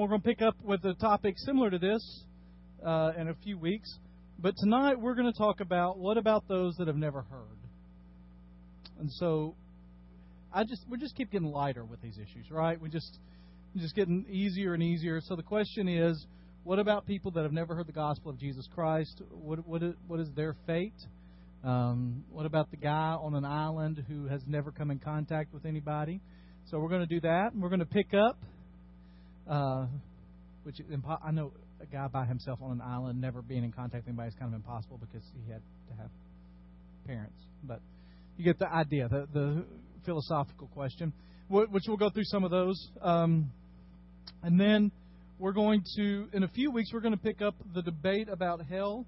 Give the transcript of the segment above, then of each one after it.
We're going to pick up with a topic similar to this uh, in a few weeks. But tonight we're going to talk about what about those that have never heard. And so I just we just keep getting lighter with these issues, right? We just just getting easier and easier. So the question is, what about people that have never heard the gospel of Jesus Christ? What what is, what is their fate? Um, what about the guy on an island who has never come in contact with anybody? So we're going to do that, and we're going to pick up, uh, which I know a guy by himself on an island never being in contact with anybody is kind of impossible because he had to have parents. But you get the idea, the the philosophical question, which we'll go through some of those, um, and then we're going to in a few weeks we're going to pick up the debate about hell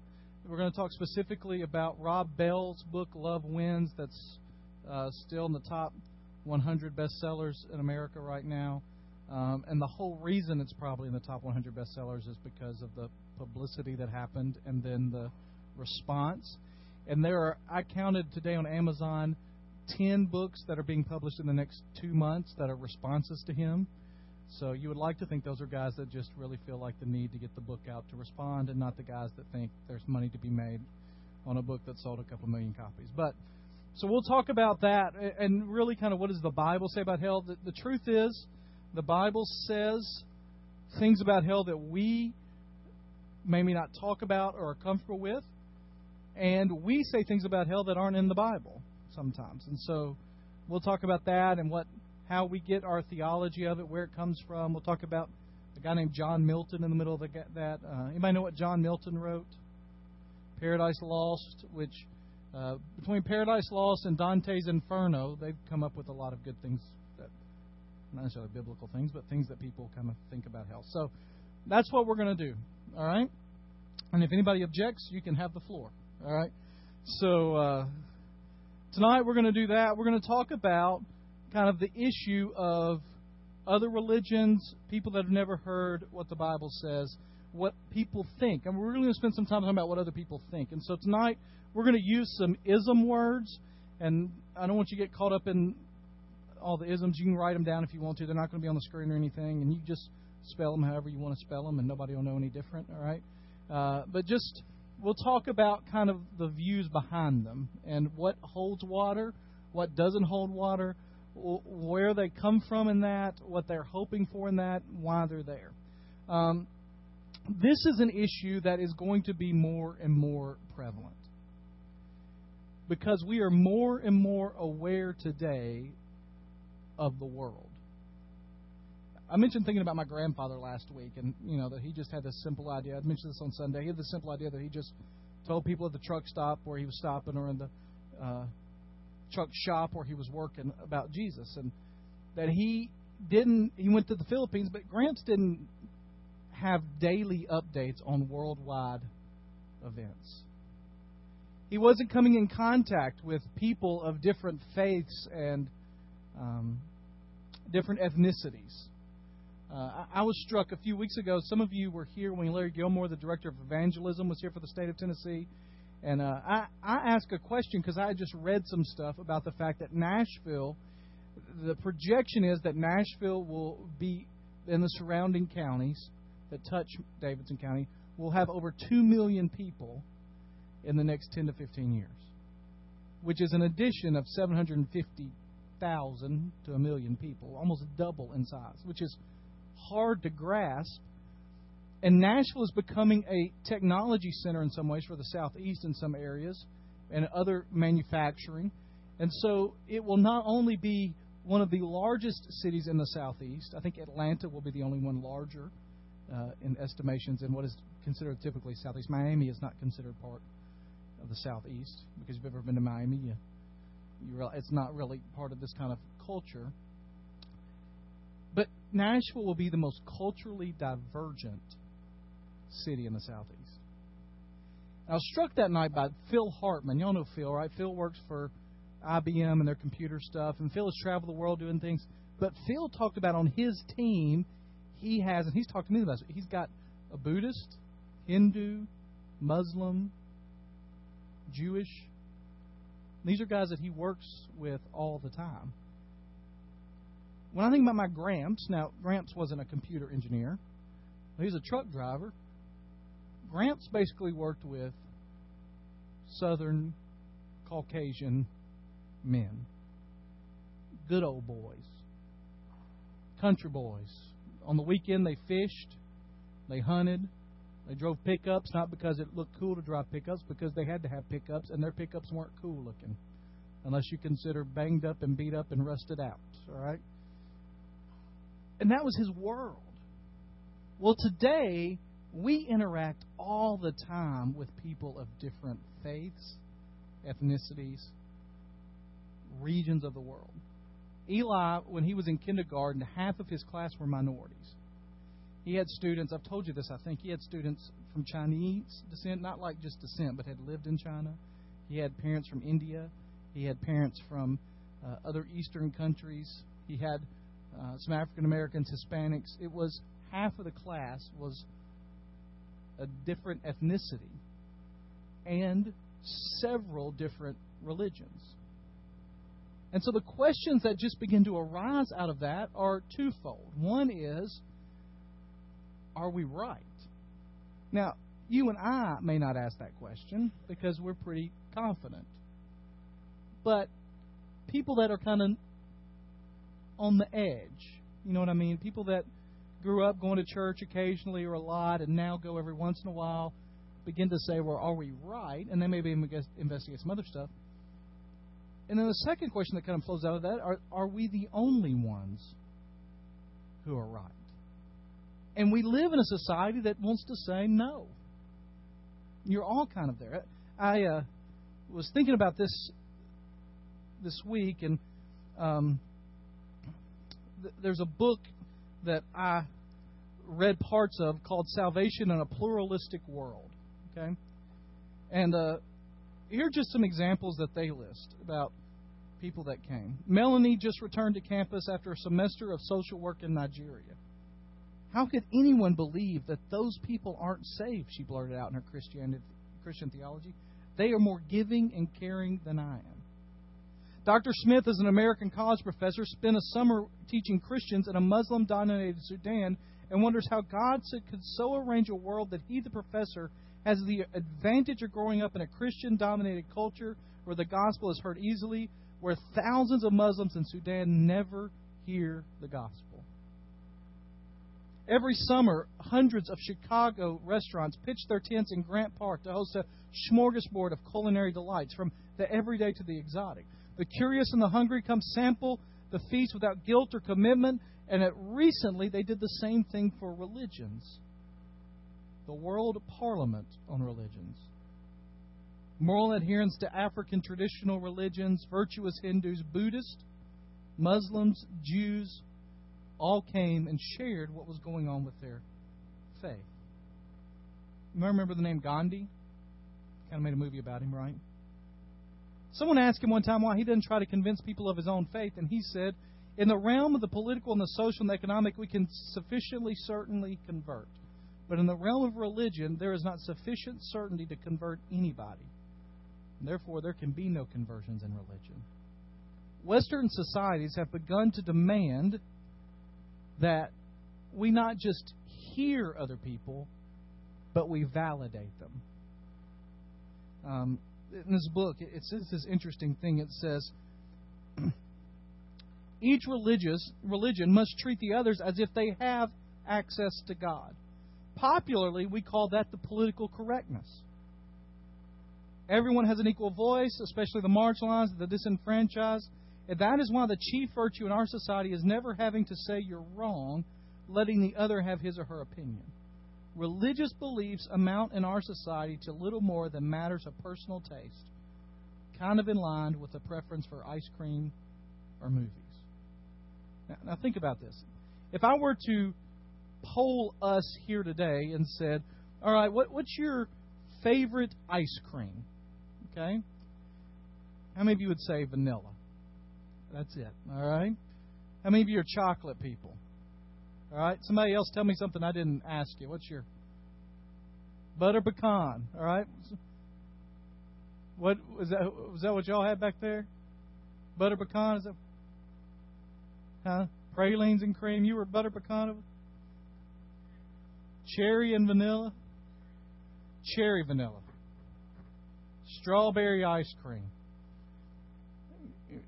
we're going to talk specifically about Rob Bell's book, Love Wins, that's uh, still in the top 100 bestsellers in America right now. Um, and the whole reason it's probably in the top 100 bestsellers is because of the publicity that happened and then the response. And there are, I counted today on Amazon, 10 books that are being published in the next two months that are responses to him. So you would like to think those are guys that just really feel like the need to get the book out to respond, and not the guys that think there's money to be made on a book that sold a couple million copies. But so we'll talk about that and really kind of what does the Bible say about hell. The, the truth is, the Bible says things about hell that we maybe not talk about or are comfortable with, and we say things about hell that aren't in the Bible sometimes. And so we'll talk about that and what how we get our theology of it, where it comes from. We'll talk about a guy named John Milton in the middle of the, that. Uh, anybody know what John Milton wrote? Paradise Lost, which uh, between Paradise Lost and Dante's Inferno, they've come up with a lot of good things not necessarily biblical things, but things that people kind of think about hell. So that's what we're going to do. All right. And if anybody objects, you can have the floor. All right. So uh, tonight we're going to do that. We're going to talk about kind of the issue of other religions, people that have never heard what the Bible says, what people think. And we're really going to spend some time talking about what other people think. And so tonight, we're going to use some ism words. And I don't want you to get caught up in all the isms. You can write them down if you want to. They're not going to be on the screen or anything. And you just spell them however you want to spell them, and nobody will know any different, all right? Uh, but just, we'll talk about kind of the views behind them and what holds water, what doesn't hold water, where they come from in that, what they're hoping for in that, why they're there. Um, this is an issue that is going to be more and more prevalent because we are more and more aware today of the world. I mentioned thinking about my grandfather last week, and you know that he just had this simple idea. I mentioned this on Sunday. He had this simple idea that he just told people at the truck stop where he was stopping or in the uh, truck shop where he was working about Jesus, and that he didn't. He went to the Philippines, but Gramps didn't have daily updates on worldwide events. He wasn't coming in contact with people of different faiths and um, different ethnicities. Uh, I, I was struck a few weeks ago. Some of you were here when Larry Gilmore, the director of evangelism, was here for the state of Tennessee. And uh, I, I ask a question because I just read some stuff about the fact that Nashville, the projection is that Nashville will be in the surrounding counties that touch Davidson County will have over 2 million people in the next 10 to 15 years, which is an addition of 750,000 to a million people, almost double in size, which is hard to grasp and Nashville is becoming a technology center in some ways for the Southeast in some areas and other manufacturing. And so it will not only be one of the largest cities in the Southeast, I think Atlanta will be the only one larger uh, in estimations in what is considered typically Southeast. Miami is not considered part of the Southeast because you've ever been to Miami, you, you realize it's not really part of this kind of culture. But Nashville will be the most culturally divergent city in the southeast. I was struck that night by Phil Hartman. Y'all know Phil, right? Phil works for IBM and their computer stuff, and Phil has traveled the world doing things. But Phil talked about on his team, he has, and he's talked to me about it, he's got a Buddhist, Hindu, Muslim, Jewish. These are guys that he works with all the time. When I think about my Gramps, now, Gramps wasn't a computer engineer, He's a truck driver. Gramps basically worked with Southern Caucasian men, good old boys, country boys. On the weekend, they fished, they hunted, they drove pickups, not because it looked cool to drive pickups, because they had to have pickups, and their pickups weren't cool looking, unless you consider banged up and beat up and rusted out. All right? And that was his world. Well, today, we interact all the time with people of different faiths, ethnicities, regions of the world. Eli, when he was in kindergarten, half of his class were minorities. He had students, I've told you this, I think, he had students from Chinese descent, not like just descent, but had lived in China. He had parents from India. He had parents from uh, other Eastern countries. He had uh, some African Americans, Hispanics. It was half of the class was a different ethnicity and several different religions. And so the questions that just begin to arise out of that are twofold. One is, are we right? Now, you and I may not ask that question because we're pretty confident. But people that are kind of on the edge, you know what I mean? People that grew up going to church occasionally or a lot and now go every once in a while begin to say, well, are we right? And then maybe investigate some other stuff. And then the second question that kind of flows out of that are, are we the only ones who are right? And we live in a society that wants to say no. You're all kind of there. I uh, was thinking about this this week, and um, th- there's a book that I read parts of called Salvation in a Pluralistic World. Okay? And uh, here are just some examples that they list about people that came. Melanie just returned to campus after a semester of social work in Nigeria. How could anyone believe that those people aren't saved? She blurted out in her Christian theology. They are more giving and caring than I am. Dr. Smith is an American college professor, spent a summer teaching Christians in a Muslim dominated Sudan, and wonders how God could so arrange a world that he, the professor, has the advantage of growing up in a Christian dominated culture where the gospel is heard easily, where thousands of Muslims in Sudan never hear the gospel. Every summer, hundreds of Chicago restaurants pitch their tents in Grant Park to host a smorgasbord of culinary delights, from the everyday to the exotic. The curious and the hungry come sample the feast without guilt or commitment, and recently they did the same thing for religions. The World Parliament on Religions. Moral adherence to African traditional religions, virtuous Hindus, Buddhists, Muslims, Jews, all came and shared what was going on with their faith. You remember the name Gandhi? Kind of made a movie about him, right? Someone asked him one time why he didn't try to convince people of his own faith, and he said, In the realm of the political and the social and the economic, we can sufficiently certainly convert. But in the realm of religion, there is not sufficient certainty to convert anybody. And therefore, there can be no conversions in religion. Western societies have begun to demand that we not just hear other people, but we validate them. Um, in this book, it says this interesting thing. It says, each religious religion must treat the others as if they have access to God. Popularly, we call that the political correctness. Everyone has an equal voice, especially the marginalized, the disenfranchised. And that is why the chief virtue in our society is never having to say you're wrong, letting the other have his or her opinion. Religious beliefs amount in our society to little more than matters of personal taste, kind of in line with a preference for ice cream or movies. Now, now think about this. If I were to poll us here today and said, all right, what, what's your favorite ice cream? Okay? How many of you would say vanilla? That's it. All right? How many of you are chocolate people? All right. Somebody else tell me something I didn't ask you. What's your butter pecan? All right. What was that? Was that what y'all had back there? Butter pecan? Is that? Huh? Pralines and cream. You were butter pecan. cherry and vanilla, cherry vanilla, strawberry ice cream,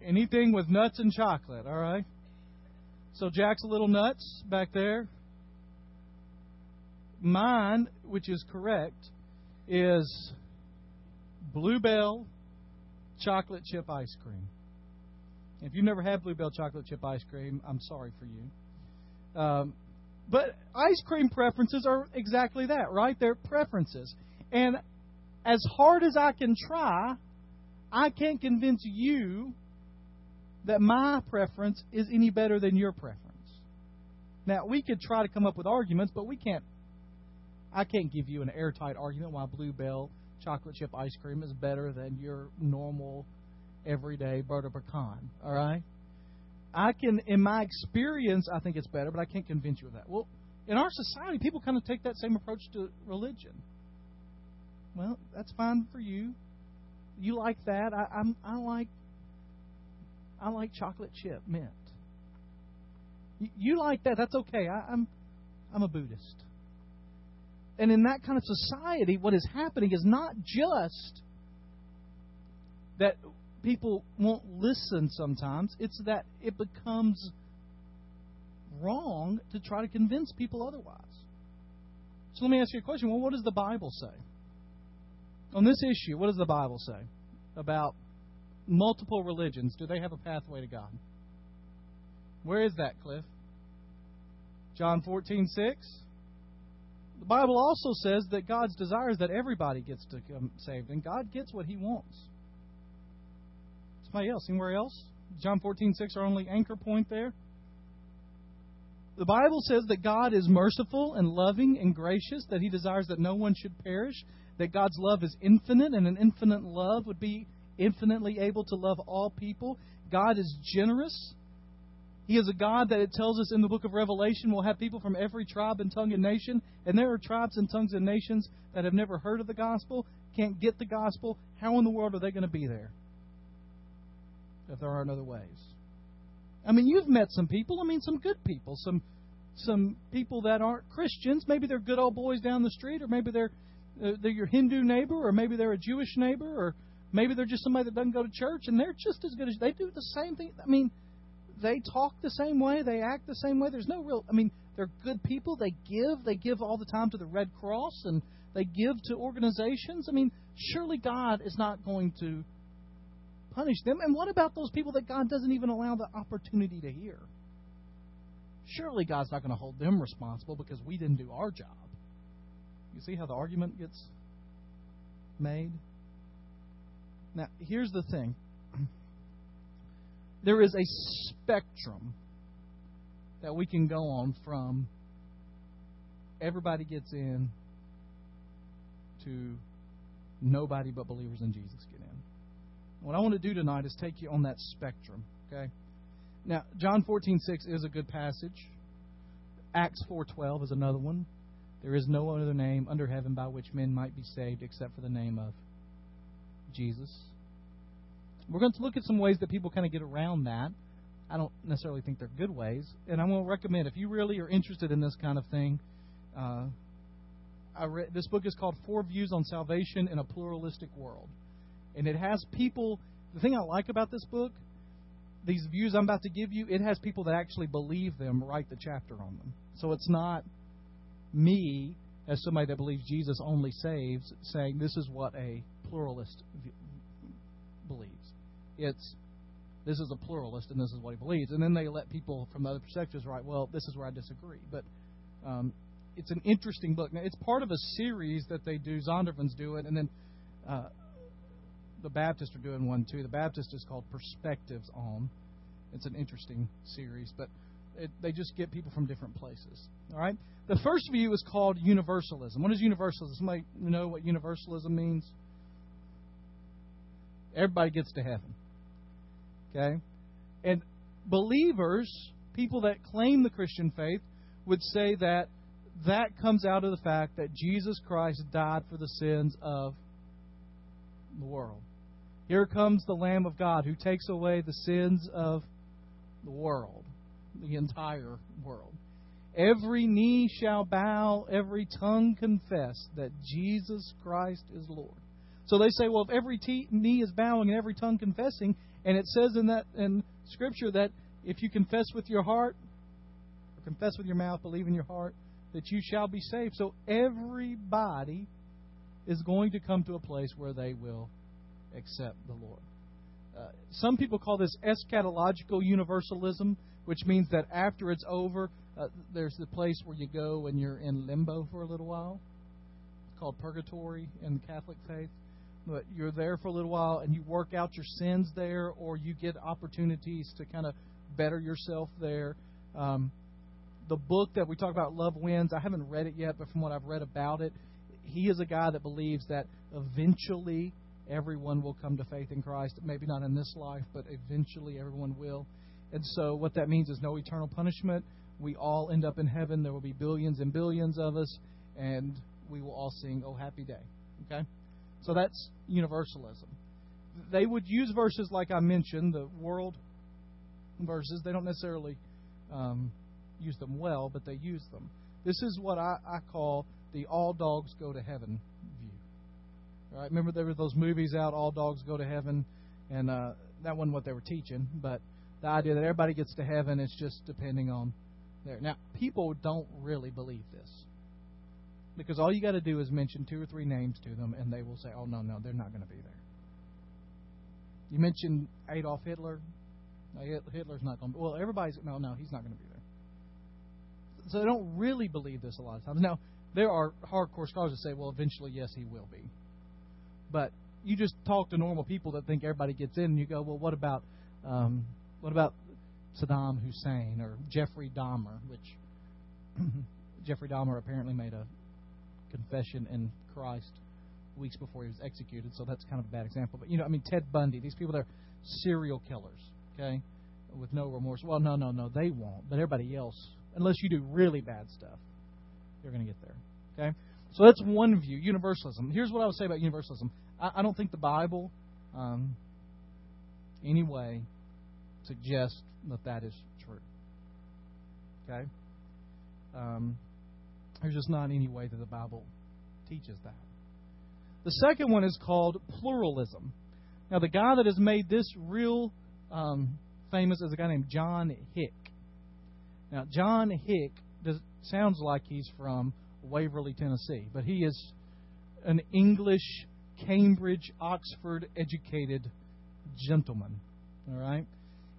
anything with nuts and chocolate, all right? So Jack's a little nuts back there. Mine, which is correct, is Bluebell chocolate chip ice cream. If you've never had Bluebell chocolate chip ice cream, I'm sorry for you. Um, but ice cream preferences are exactly that, right? They're preferences. And as hard as I can try, I can't convince you that my preference is any better than your preference. Now, we could try to come up with arguments, but we can't. I can't give you an airtight argument why Bluebell chocolate chip ice cream is better than your normal, everyday butter pecan. All right? I can, in my experience, I think it's better, but I can't convince you of that. Well, in our society, people kind of take that same approach to religion. Well, that's fine for you. You like that. I, I'm, I like I like chocolate chip mint. You like that? That's okay. I, I'm I'm a Buddhist. And in that kind of society, what is happening is not just that people won't listen sometimes, it's that it becomes wrong to try to convince people otherwise. So let me ask you a question. Well, what does the Bible say? On this issue, what does the Bible say about multiple religions, do they have a pathway to God? Where is that, Cliff? John 14, 6. The Bible also says that God's desire is that everybody gets to come saved, and God gets what He wants. Somebody else? Anywhere else? John 14, 6, our only anchor point there. The Bible says that God is merciful and loving and gracious, that He desires that no one should perish, that God's love is infinite, and an infinite love would be infinitely able to love all people. God is generous. He is a God that it tells us in the book of Revelation will have people from every tribe and tongue and nation. And there are tribes and tongues and nations that have never heard of the gospel, can't get the gospel. How in the world are they going to be there if there aren't other ways? I mean, you've met some people. I mean, some good people, some some people that aren't Christians. Maybe they're good old boys down the street, or maybe they're uh, they're your Hindu neighbor, or maybe they're a Jewish neighbor, or Maybe they're just somebody that doesn't go to church and they're just as good as they do the same thing. I mean, they talk the same way, they act the same way. There's no real I mean, they're good people. They give, they give all the time to the Red Cross and they give to organizations. I mean, surely God is not going to punish them. And what about those people that God doesn't even allow the opportunity to hear? Surely God's not going to hold them responsible because we didn't do our job. You see how the argument gets made? Now, here's the thing there is a spectrum that we can go on from everybody gets in to nobody but believers in Jesus get in. What I want to do tonight is take you on that spectrum, okay? Now, John 14:6 is a good passage. Acts 4:12 is another one. There is no other name under heaven by which men might be saved except for the name of Jesus. We're going to look at some ways that people kind of get around that. I don't necessarily think they're good ways, and I'm going to recommend if you really are interested in this kind of thing. Uh, I read this book is called Four Views on Salvation in a Pluralistic World, and it has people. The thing I like about this book, these views I'm about to give you, it has people that actually believe them write the chapter on them. So it's not me as somebody that believes Jesus only saves saying this is what a pluralist believes. It's this is a pluralist and this is what he believes, and then they let people from other perspectives write. Well, this is where I disagree, but um, it's an interesting book. Now, it's part of a series that they do. Zondervan's do it, and then uh, the Baptists are doing one too. The Baptist is called Perspectives on. It's an interesting series, but it, they just get people from different places. All right. The first view is called universalism. What is universalism? Somebody know what universalism means? Everybody gets to heaven. Okay? And believers, people that claim the Christian faith, would say that that comes out of the fact that Jesus Christ died for the sins of the world. Here comes the Lamb of God who takes away the sins of the world, the entire world. Every knee shall bow, every tongue confess that Jesus Christ is Lord. So they say, well, if every t- knee is bowing and every tongue confessing, and it says in that in Scripture that if you confess with your heart, or confess with your mouth, believe in your heart, that you shall be saved. So everybody is going to come to a place where they will accept the Lord. Uh, some people call this eschatological universalism, which means that after it's over, uh, there's the place where you go and you're in limbo for a little while. It's called purgatory in the Catholic faith. But you're there for a little while and you work out your sins there, or you get opportunities to kind of better yourself there. Um, the book that we talk about, Love Wins, I haven't read it yet, but from what I've read about it, he is a guy that believes that eventually everyone will come to faith in Christ. Maybe not in this life, but eventually everyone will. And so, what that means is no eternal punishment. We all end up in heaven. There will be billions and billions of us, and we will all sing, Oh, happy day. Okay? So, that's universalism. They would use verses like I mentioned, the world verses. They don't necessarily um, use them well, but they use them. This is what I, I call the all dogs go to heaven view. Right? Remember there were those movies out, All Dogs Go to Heaven, and uh, that wasn't what they were teaching, but the idea that everybody gets to heaven is just depending on there. Now, people don't really believe this. Because all you got to do is mention two or three names to them, and they will say, oh, no, no, they're not going to be there. You mentioned Adolf Hitler. Hitler's not going to be Well, everybody's, no, no, he's not going to be there. So they don't really believe this a lot of times. Now, there are hardcore scholars that say, well, eventually, yes, he will be. But you just talk to normal people that think everybody gets in, and you go, well, what about um, what about Saddam Hussein or Jeffrey Dahmer, which Jeffrey Dahmer apparently made a confession in Christ weeks before he was executed, so that's kind of a bad example. But you know, I mean, Ted Bundy, these people are serial killers, okay, with no remorse. Well, no, no, no, they won't. But everybody else, unless you do really bad stuff, you're going to get there. Okay? So that's one view, universalism. Here's what I would say about universalism I, I don't think the Bible, um, anyway, suggests that that is true. Okay? Um, there's just not any way that the Bible teaches that. The second one is called pluralism. Now, the guy that has made this real um, famous is a guy named John Hick. Now, John Hick does, sounds like he's from Waverly, Tennessee, but he is an English, Cambridge, Oxford educated gentleman. All right?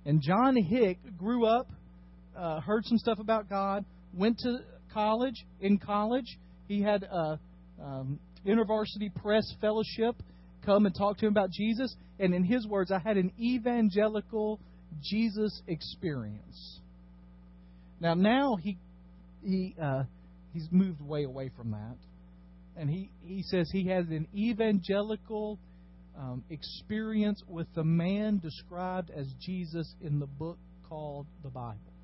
And John Hick grew up, uh, heard some stuff about God, went to college. In college, he had a um, InterVarsity Press Fellowship come and talk to him about Jesus. And in his words, I had an evangelical Jesus experience. Now, now he he uh, he's moved way away from that, and he he says he has an evangelical um, experience with the man described as Jesus in the book called the Bible.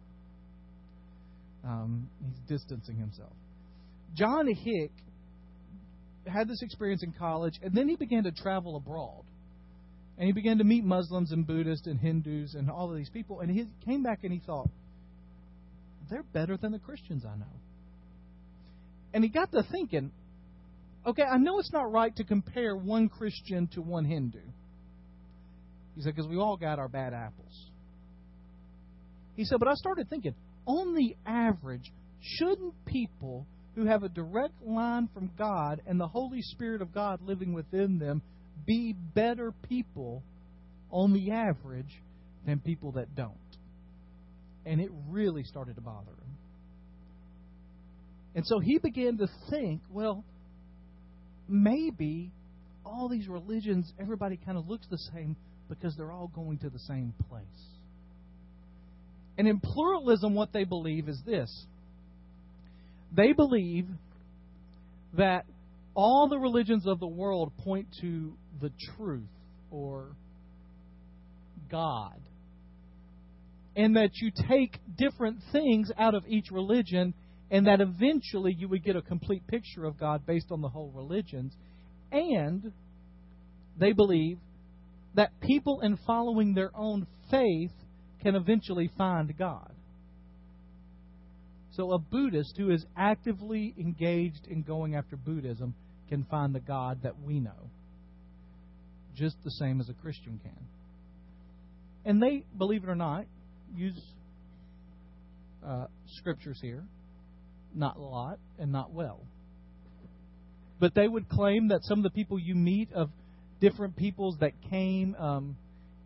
Um, he's distancing himself. John Hick had this experience in college, and then he began to travel abroad. And he began to meet Muslims and Buddhists and Hindus and all of these people. And he came back and he thought, they're better than the Christians I know. And he got to thinking, okay, I know it's not right to compare one Christian to one Hindu. He said, because we all got our bad apples. He said, but I started thinking, on the average, shouldn't people who have a direct line from God and the Holy Spirit of God living within them be better people on the average than people that don't? And it really started to bother him. And so he began to think, well, maybe all these religions, everybody kind of looks the same because they're all going to the same place. And in pluralism, what they believe is this they believe that all the religions of the world point to the truth or God and that you take different things out of each religion, and that eventually you would get a complete picture of God based on the whole religions. And they believe that people, in following their own faith, can eventually find God. So a Buddhist who is actively engaged in going after Buddhism can find the God that we know, just the same as a Christian can. And they, believe it or not, use uh, scriptures here, not a lot and not well. But they would claim that some of the people you meet of different peoples that came um,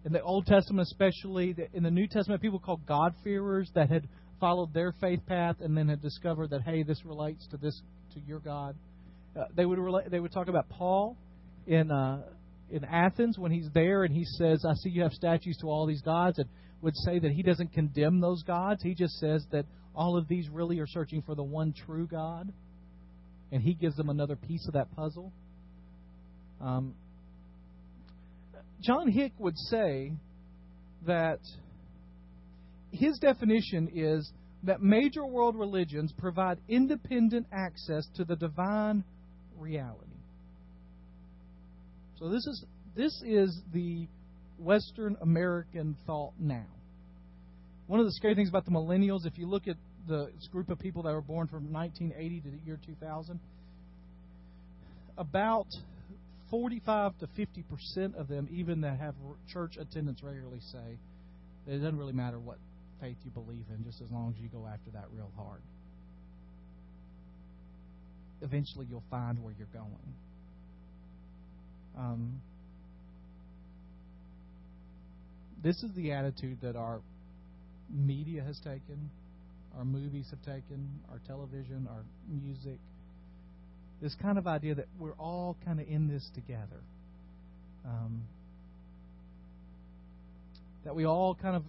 in the Old Testament, especially in the New Testament, people called God-fearers that had followed their faith path and then had discovered that hey, this relates to this to your God. Uh, they would relate, they would talk about Paul in uh, in Athens when he's there and he says, "I see you have statues to all these gods," and would say that he doesn't condemn those gods. He just says that all of these really are searching for the one true God, and he gives them another piece of that puzzle. Um, John Hick would say that his definition is that major world religions provide independent access to the divine reality. So this is this is the Western American thought now. One of the scary things about the millennials, if you look at the group of people that were born from 1980 to the year 2000, about 45 to 50 percent of them, even that have church attendance regularly, say that it doesn't really matter what faith you believe in, just as long as you go after that real hard. Eventually, you'll find where you're going. Um, this is the attitude that our media has taken, our movies have taken, our television, our music. This kind of idea that we're all kind of in this together. Um, that we all kind of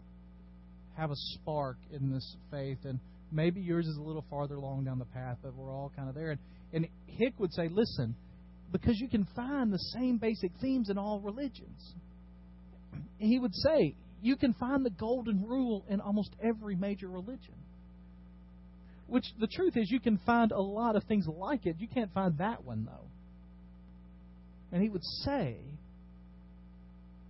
have a spark in this faith, and maybe yours is a little farther along down the path, but we're all kind of there. And, and Hick would say, listen, because you can find the same basic themes in all religions. He would say, you can find the golden rule in almost every major religion. Which the truth is, you can find a lot of things like it. You can't find that one, though. And he would say,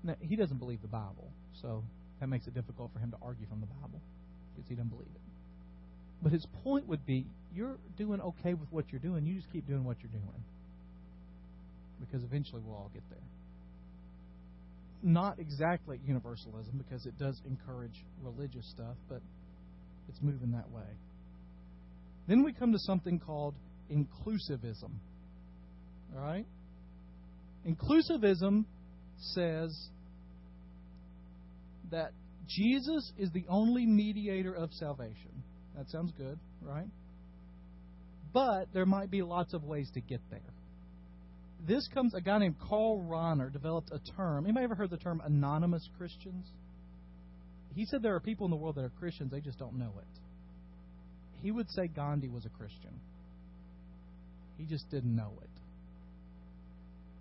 now, he doesn't believe the Bible, so that makes it difficult for him to argue from the Bible because he doesn't believe it. But his point would be, you're doing okay with what you're doing. You just keep doing what you're doing because eventually we'll all get there. Not exactly universalism because it does encourage religious stuff, but it's moving that way. Then we come to something called inclusivism. All right? Inclusivism says that Jesus is the only mediator of salvation. That sounds good, right? But there might be lots of ways to get there this comes a guy named Karl Rahner developed a term. Anybody ever heard the term anonymous Christians? He said there are people in the world that are Christians, they just don't know it. He would say Gandhi was a Christian. He just didn't know it.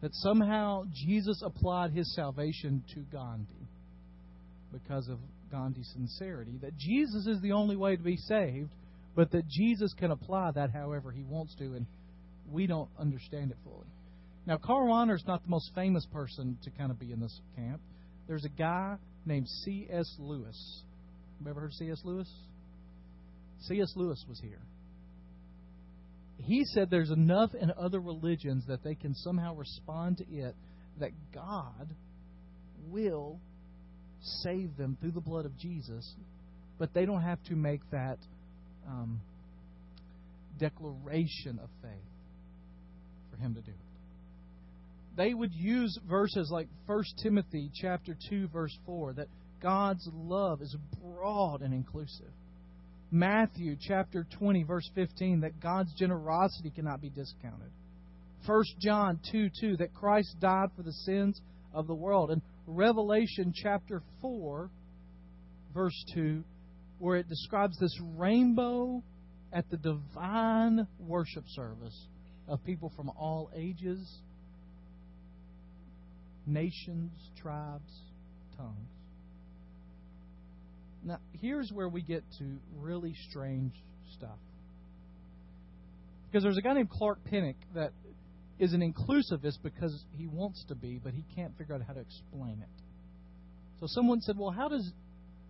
That somehow Jesus applied his salvation to Gandhi because of Gandhi's sincerity. That Jesus is the only way to be saved, but that Jesus can apply that however he wants to, and we don't understand it fully. Now, Karl Rahner is not the most famous person to kind of be in this camp. There's a guy named C.S. Lewis. You ever heard of C.S. Lewis? C.S. Lewis was here. He said there's enough in other religions that they can somehow respond to it that God will save them through the blood of Jesus, but they don't have to make that um, declaration of faith for Him to do it they would use verses like 1 Timothy chapter 2 verse 4 that God's love is broad and inclusive. Matthew chapter 20 verse 15 that God's generosity cannot be discounted. 1 John 2 2 that Christ died for the sins of the world. And Revelation chapter 4 verse 2 where it describes this rainbow at the divine worship service of people from all ages nations, tribes, tongues. Now, here's where we get to really strange stuff. Because there's a guy named Clark Pinnock that is an inclusivist because he wants to be, but he can't figure out how to explain it. So someone said, well, how does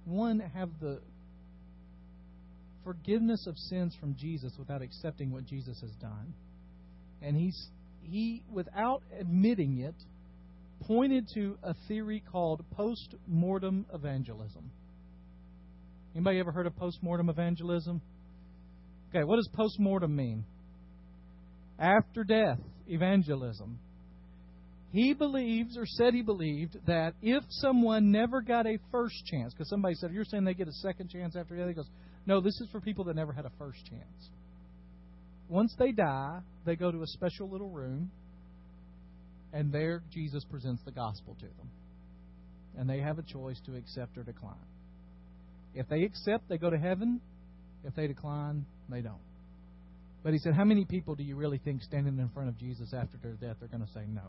one have the forgiveness of sins from Jesus without accepting what Jesus has done. And he's he without admitting it pointed to a theory called post-mortem evangelism. Anybody ever heard of post-mortem evangelism? Okay, what does post-mortem mean? After death evangelism. He believes, or said he believed, that if someone never got a first chance, because somebody said, You're saying they get a second chance after death? He goes, No, this is for people that never had a first chance. Once they die, they go to a special little room, and there Jesus presents the gospel to them. And they have a choice to accept or decline. If they accept, they go to heaven. If they decline, they don't. But he said, How many people do you really think standing in front of Jesus after their death are going to say no?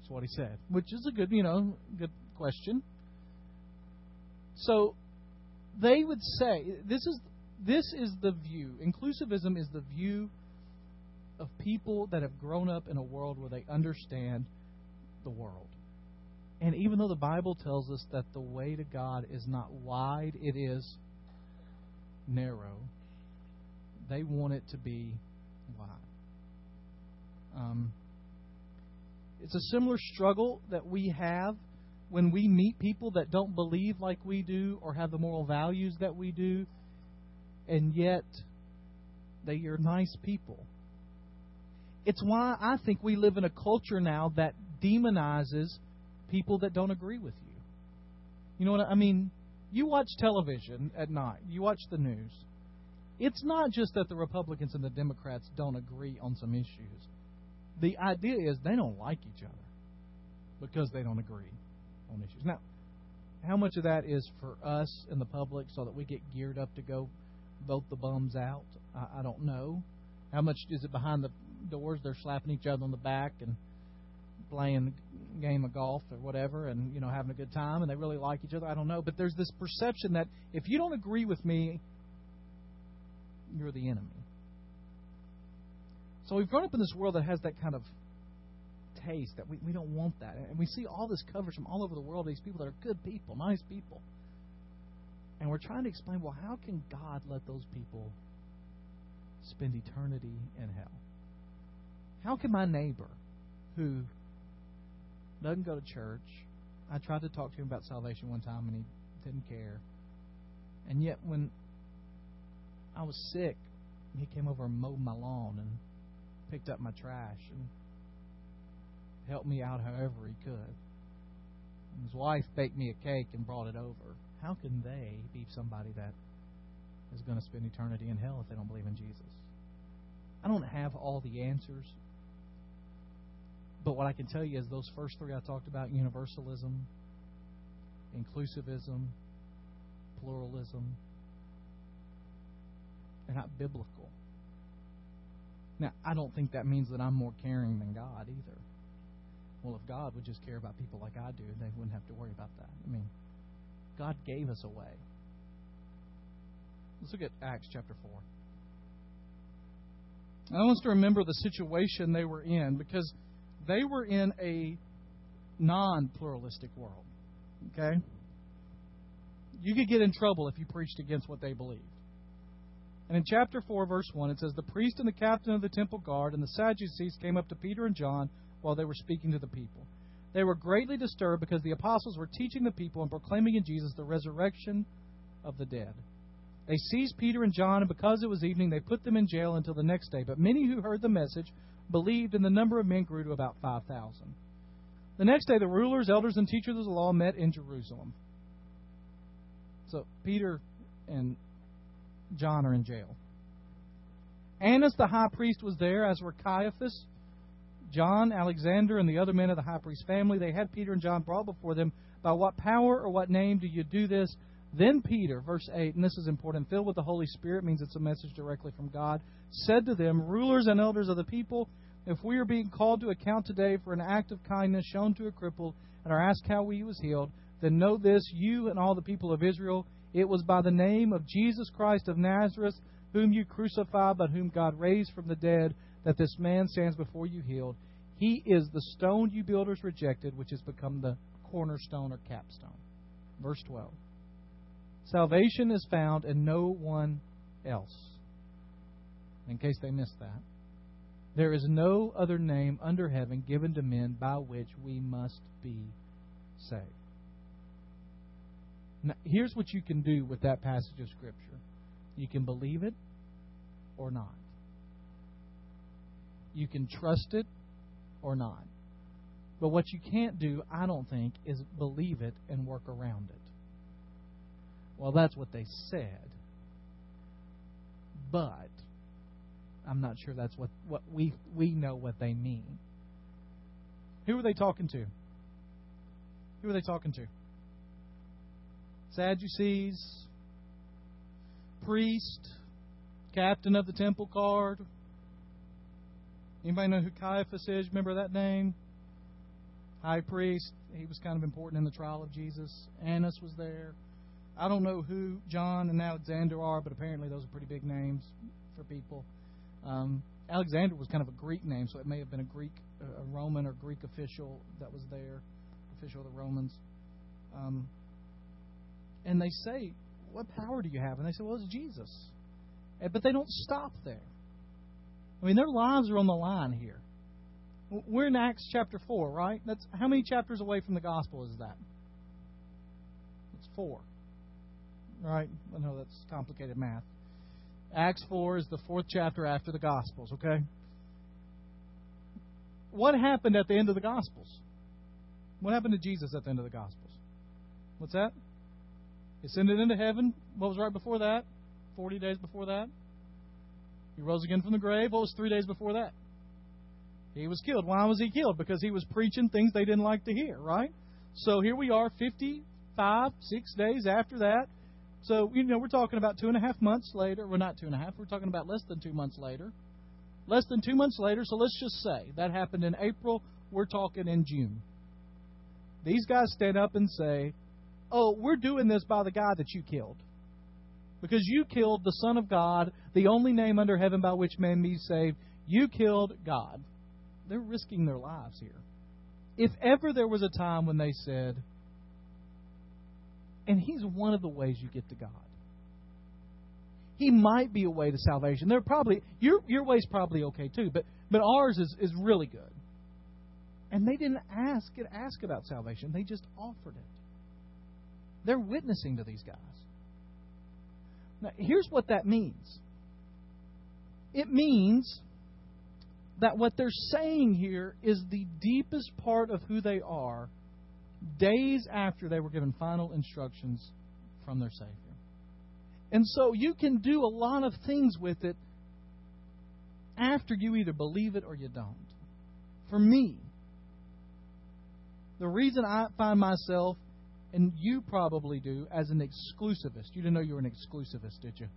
That's what he said, which is a good, you know, good question. So they would say this is this is the view. Inclusivism is the view of people that have grown up in a world where they understand the world. And even though the Bible tells us that the way to God is not wide, it is narrow they want it to be wide. Um, it's a similar struggle that we have when we meet people that don't believe like we do or have the moral values that we do, and yet they are nice people. It's why I think we live in a culture now that demonizes people that don't agree with you. You know what I mean? You watch television at night, you watch the news it's not just that the Republicans and the Democrats don't agree on some issues. The idea is they don't like each other because they don't agree on issues. Now, how much of that is for us and the public so that we get geared up to go vote the bums out? I, I don't know. How much is it behind the doors? They're slapping each other on the back and playing game of golf or whatever and you know having a good time and they really like each other. I don't know, but there's this perception that if you don't agree with me, you're the enemy. So we've grown up in this world that has that kind of taste that we, we don't want that. And we see all this coverage from all over the world, these people that are good people, nice people. And we're trying to explain, well, how can God let those people spend eternity in hell? How can my neighbor who doesn't go to church, I tried to talk to him about salvation one time and he didn't care. And yet when I was sick. He came over and mowed my lawn and picked up my trash and helped me out however he could. And his wife baked me a cake and brought it over. How can they be somebody that is going to spend eternity in hell if they don't believe in Jesus? I don't have all the answers. But what I can tell you is those first three I talked about universalism, inclusivism, pluralism, they're not biblical. Now, I don't think that means that I'm more caring than God either. Well, if God would just care about people like I do, they wouldn't have to worry about that. I mean, God gave us a way. Let's look at Acts chapter 4. I want us to remember the situation they were in because they were in a non pluralistic world. Okay? You could get in trouble if you preached against what they believed. And in chapter 4, verse 1, it says, The priest and the captain of the temple guard and the Sadducees came up to Peter and John while they were speaking to the people. They were greatly disturbed because the apostles were teaching the people and proclaiming in Jesus the resurrection of the dead. They seized Peter and John, and because it was evening, they put them in jail until the next day. But many who heard the message believed, and the number of men grew to about 5,000. The next day, the rulers, elders, and teachers of the law met in Jerusalem. So Peter and John are in jail. Annas the high priest was there, as were Caiaphas, John, Alexander, and the other men of the high priest's family. They had Peter and John brought before them. By what power or what name do you do this? Then Peter, verse 8, and this is important, filled with the Holy Spirit, means it's a message directly from God, said to them, Rulers and elders of the people, if we are being called to account today for an act of kindness shown to a cripple and are asked how he was healed, then know this, you and all the people of Israel, it was by the name of Jesus Christ of Nazareth, whom you crucified, but whom God raised from the dead, that this man stands before you healed. He is the stone you builders rejected, which has become the cornerstone or capstone. Verse 12. Salvation is found in no one else. In case they missed that. There is no other name under heaven given to men by which we must be saved. Now, here's what you can do with that passage of Scripture you can believe it or not, you can trust it or not. But what you can't do, I don't think, is believe it and work around it. Well, that's what they said. But I'm not sure that's what, what we we know what they mean. Who are they talking to? Who are they talking to? Sadducees, priest, captain of the temple guard. Anybody know who Caiaphas is? Remember that name? High priest. He was kind of important in the trial of Jesus. Annas was there. I don't know who John and Alexander are, but apparently those are pretty big names for people. Um, Alexander was kind of a Greek name, so it may have been a Greek, a Roman or Greek official that was there, official of the Romans. Um, and they say, "What power do you have?" And they say, "Well, it's Jesus." But they don't stop there. I mean, their lives are on the line here. We're in Acts chapter four, right? That's how many chapters away from the gospel is that? It's four. Right? I know that's complicated math. Acts 4 is the fourth chapter after the Gospels, okay? What happened at the end of the Gospels? What happened to Jesus at the end of the Gospels? What's that? He ascended into heaven. What was right before that? 40 days before that? He rose again from the grave. What was three days before that? He was killed. Why was he killed? Because he was preaching things they didn't like to hear, right? So here we are, 55, six days after that. So, you know, we're talking about two and a half months later. Well, not two and a half. We're talking about less than two months later. Less than two months later. So let's just say that happened in April. We're talking in June. These guys stand up and say, Oh, we're doing this by the guy that you killed. Because you killed the Son of God, the only name under heaven by which men be saved. You killed God. They're risking their lives here. If ever there was a time when they said, and He's one of the ways you get to God. He might be a way to salvation. They're probably your your way's probably okay too, but but ours is, is really good. And they didn't ask it ask about salvation. They just offered it. They're witnessing to these guys. Now, here's what that means. It means that what they're saying here is the deepest part of who they are days after they were given final instructions from their Savior. And so you can do a lot of things with it after you either believe it or you don't. For me, the reason I find myself, and you probably do, as an exclusivist. You didn't know you were an exclusivist, did you?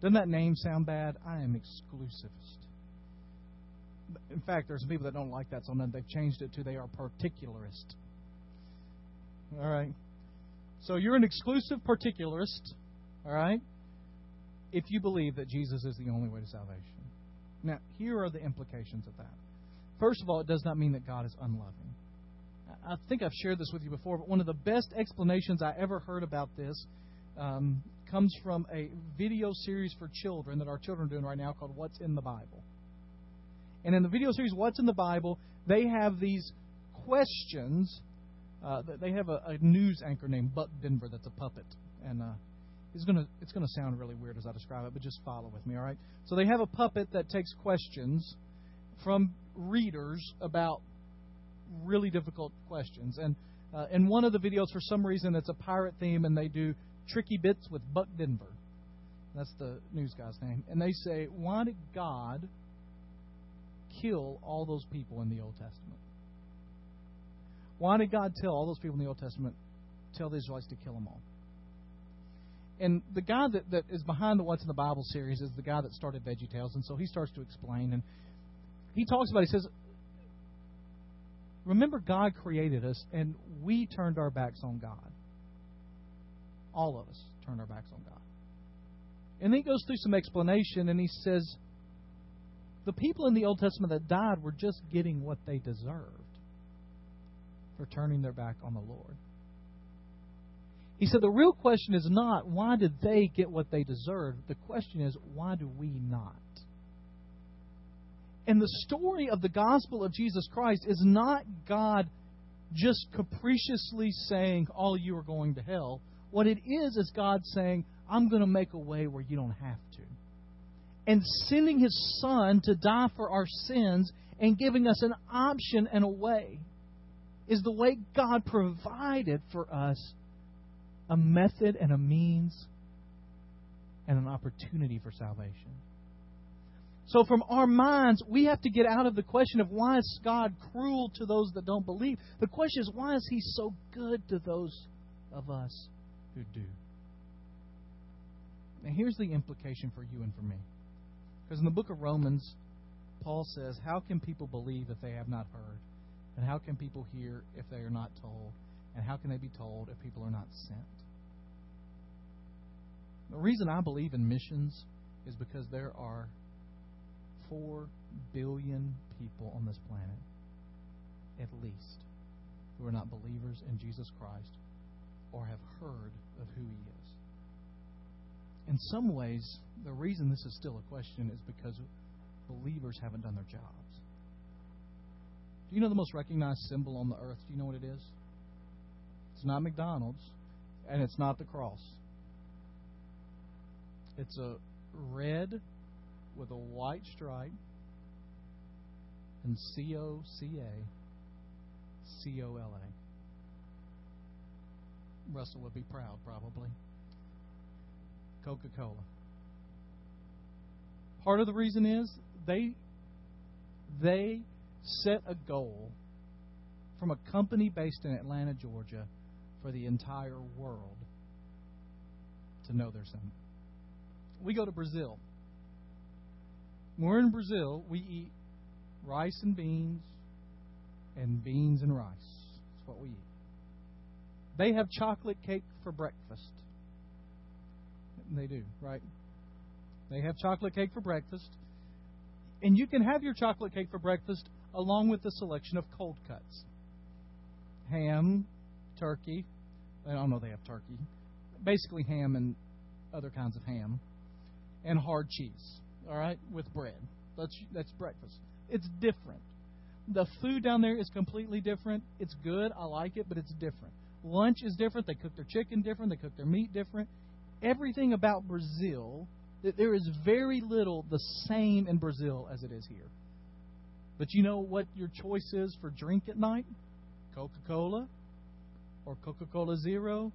Doesn't that name sound bad? I am exclusivist. In fact, there's some people that don't like that, so they've changed it to they are particularist. All right. So you're an exclusive particularist, all right, if you believe that Jesus is the only way to salvation. Now, here are the implications of that. First of all, it does not mean that God is unloving. I think I've shared this with you before, but one of the best explanations I ever heard about this um, comes from a video series for children that our children are doing right now called What's in the Bible. And in the video series What's in the Bible, they have these questions uh, they have a, a, news anchor named Buck Denver that's a puppet, and uh, it's gonna it's gonna sound really weird as I describe it, but just follow with me, all right? So they have a puppet that takes questions from readers about really difficult questions, and uh, in one of the videos, for some reason, it's a pirate theme, and they do tricky bits with Buck Denver. That's the news guy's name, and they say, "Why did God kill all those people in the Old Testament?" Why did God tell all those people in the Old Testament, tell the Israelites to kill them all? And the guy that, that is behind the What's in the Bible series is the guy that started Veggie Tales, and so he starts to explain, and he talks about, he says, Remember, God created us, and we turned our backs on God. All of us turned our backs on God. And then he goes through some explanation, and he says, The people in the Old Testament that died were just getting what they deserved for turning their back on the Lord. He said the real question is not why did they get what they deserved? The question is why do we not? And the story of the gospel of Jesus Christ is not God just capriciously saying, All you are going to hell. What it is, is God saying, I'm going to make a way where you don't have to. And sending His Son to die for our sins and giving us an option and a way is the way God provided for us a method and a means and an opportunity for salvation. So, from our minds, we have to get out of the question of why is God cruel to those that don't believe. The question is, why is He so good to those of us who do? Now, here's the implication for you and for me. Because in the book of Romans, Paul says, How can people believe if they have not heard? And how can people hear if they are not told? And how can they be told if people are not sent? The reason I believe in missions is because there are 4 billion people on this planet, at least, who are not believers in Jesus Christ or have heard of who He is. In some ways, the reason this is still a question is because believers haven't done their jobs. You know the most recognized symbol on the earth? Do you know what it is? It's not McDonald's, and it's not the cross. It's a red with a white stripe and C O C A C O L A. Russell would be proud, probably. Coca Cola. Part of the reason is they they set a goal from a company based in Atlanta, Georgia, for the entire world to know their son. We go to Brazil. When we're in Brazil, we eat rice and beans and beans and rice. That's what we eat. They have chocolate cake for breakfast. They do, right? They have chocolate cake for breakfast. And you can have your chocolate cake for breakfast along with a selection of cold cuts ham, turkey. I don't know they have turkey. Basically, ham and other kinds of ham, and hard cheese all right, with bread. That's that's breakfast. It's different. The food down there is completely different. It's good. I like it, but it's different. Lunch is different. They cook their chicken different. They cook their meat different. Everything about Brazil, there is very little the same in Brazil as it is here. But you know what your choice is for drink at night? Coca Cola or Coca Cola Zero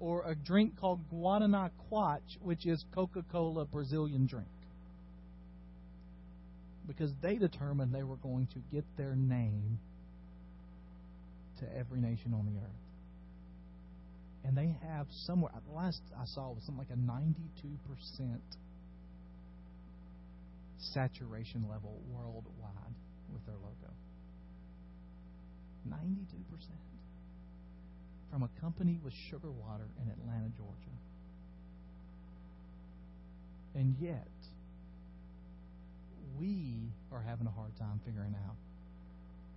or a drink called Guaraná Kuat, which is Coca Cola Brazilian drink because they determined they were going to get their name to every nation on the earth. And they have somewhere, the last I saw was something like a 92% saturation level worldwide their logo. 92%. From a company with sugar water in Atlanta, Georgia. And yet, we are having a hard time figuring out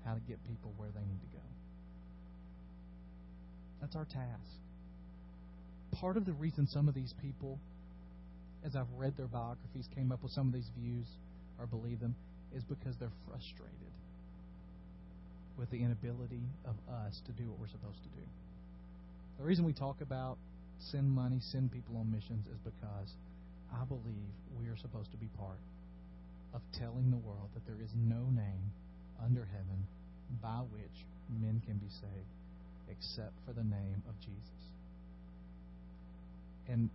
how to get people where they need to go. That's our task. Part of the reason some of these people, as I've read their biographies, came up with some of these views or believe them, is because they're frustrated with the inability of us to do what we're supposed to do. The reason we talk about send money, send people on missions is because I believe we are supposed to be part of telling the world that there is no name under heaven by which men can be saved except for the name of Jesus. And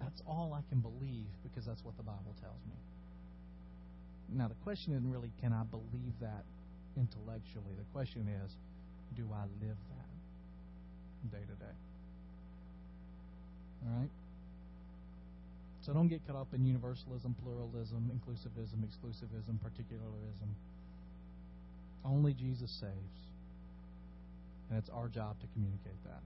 that's all I can believe because that's what the Bible tells me. Now, the question isn't really can I believe that intellectually? The question is do I live that day to day? All right? So don't get caught up in universalism, pluralism, inclusivism, exclusivism, particularism. Only Jesus saves. And it's our job to communicate that.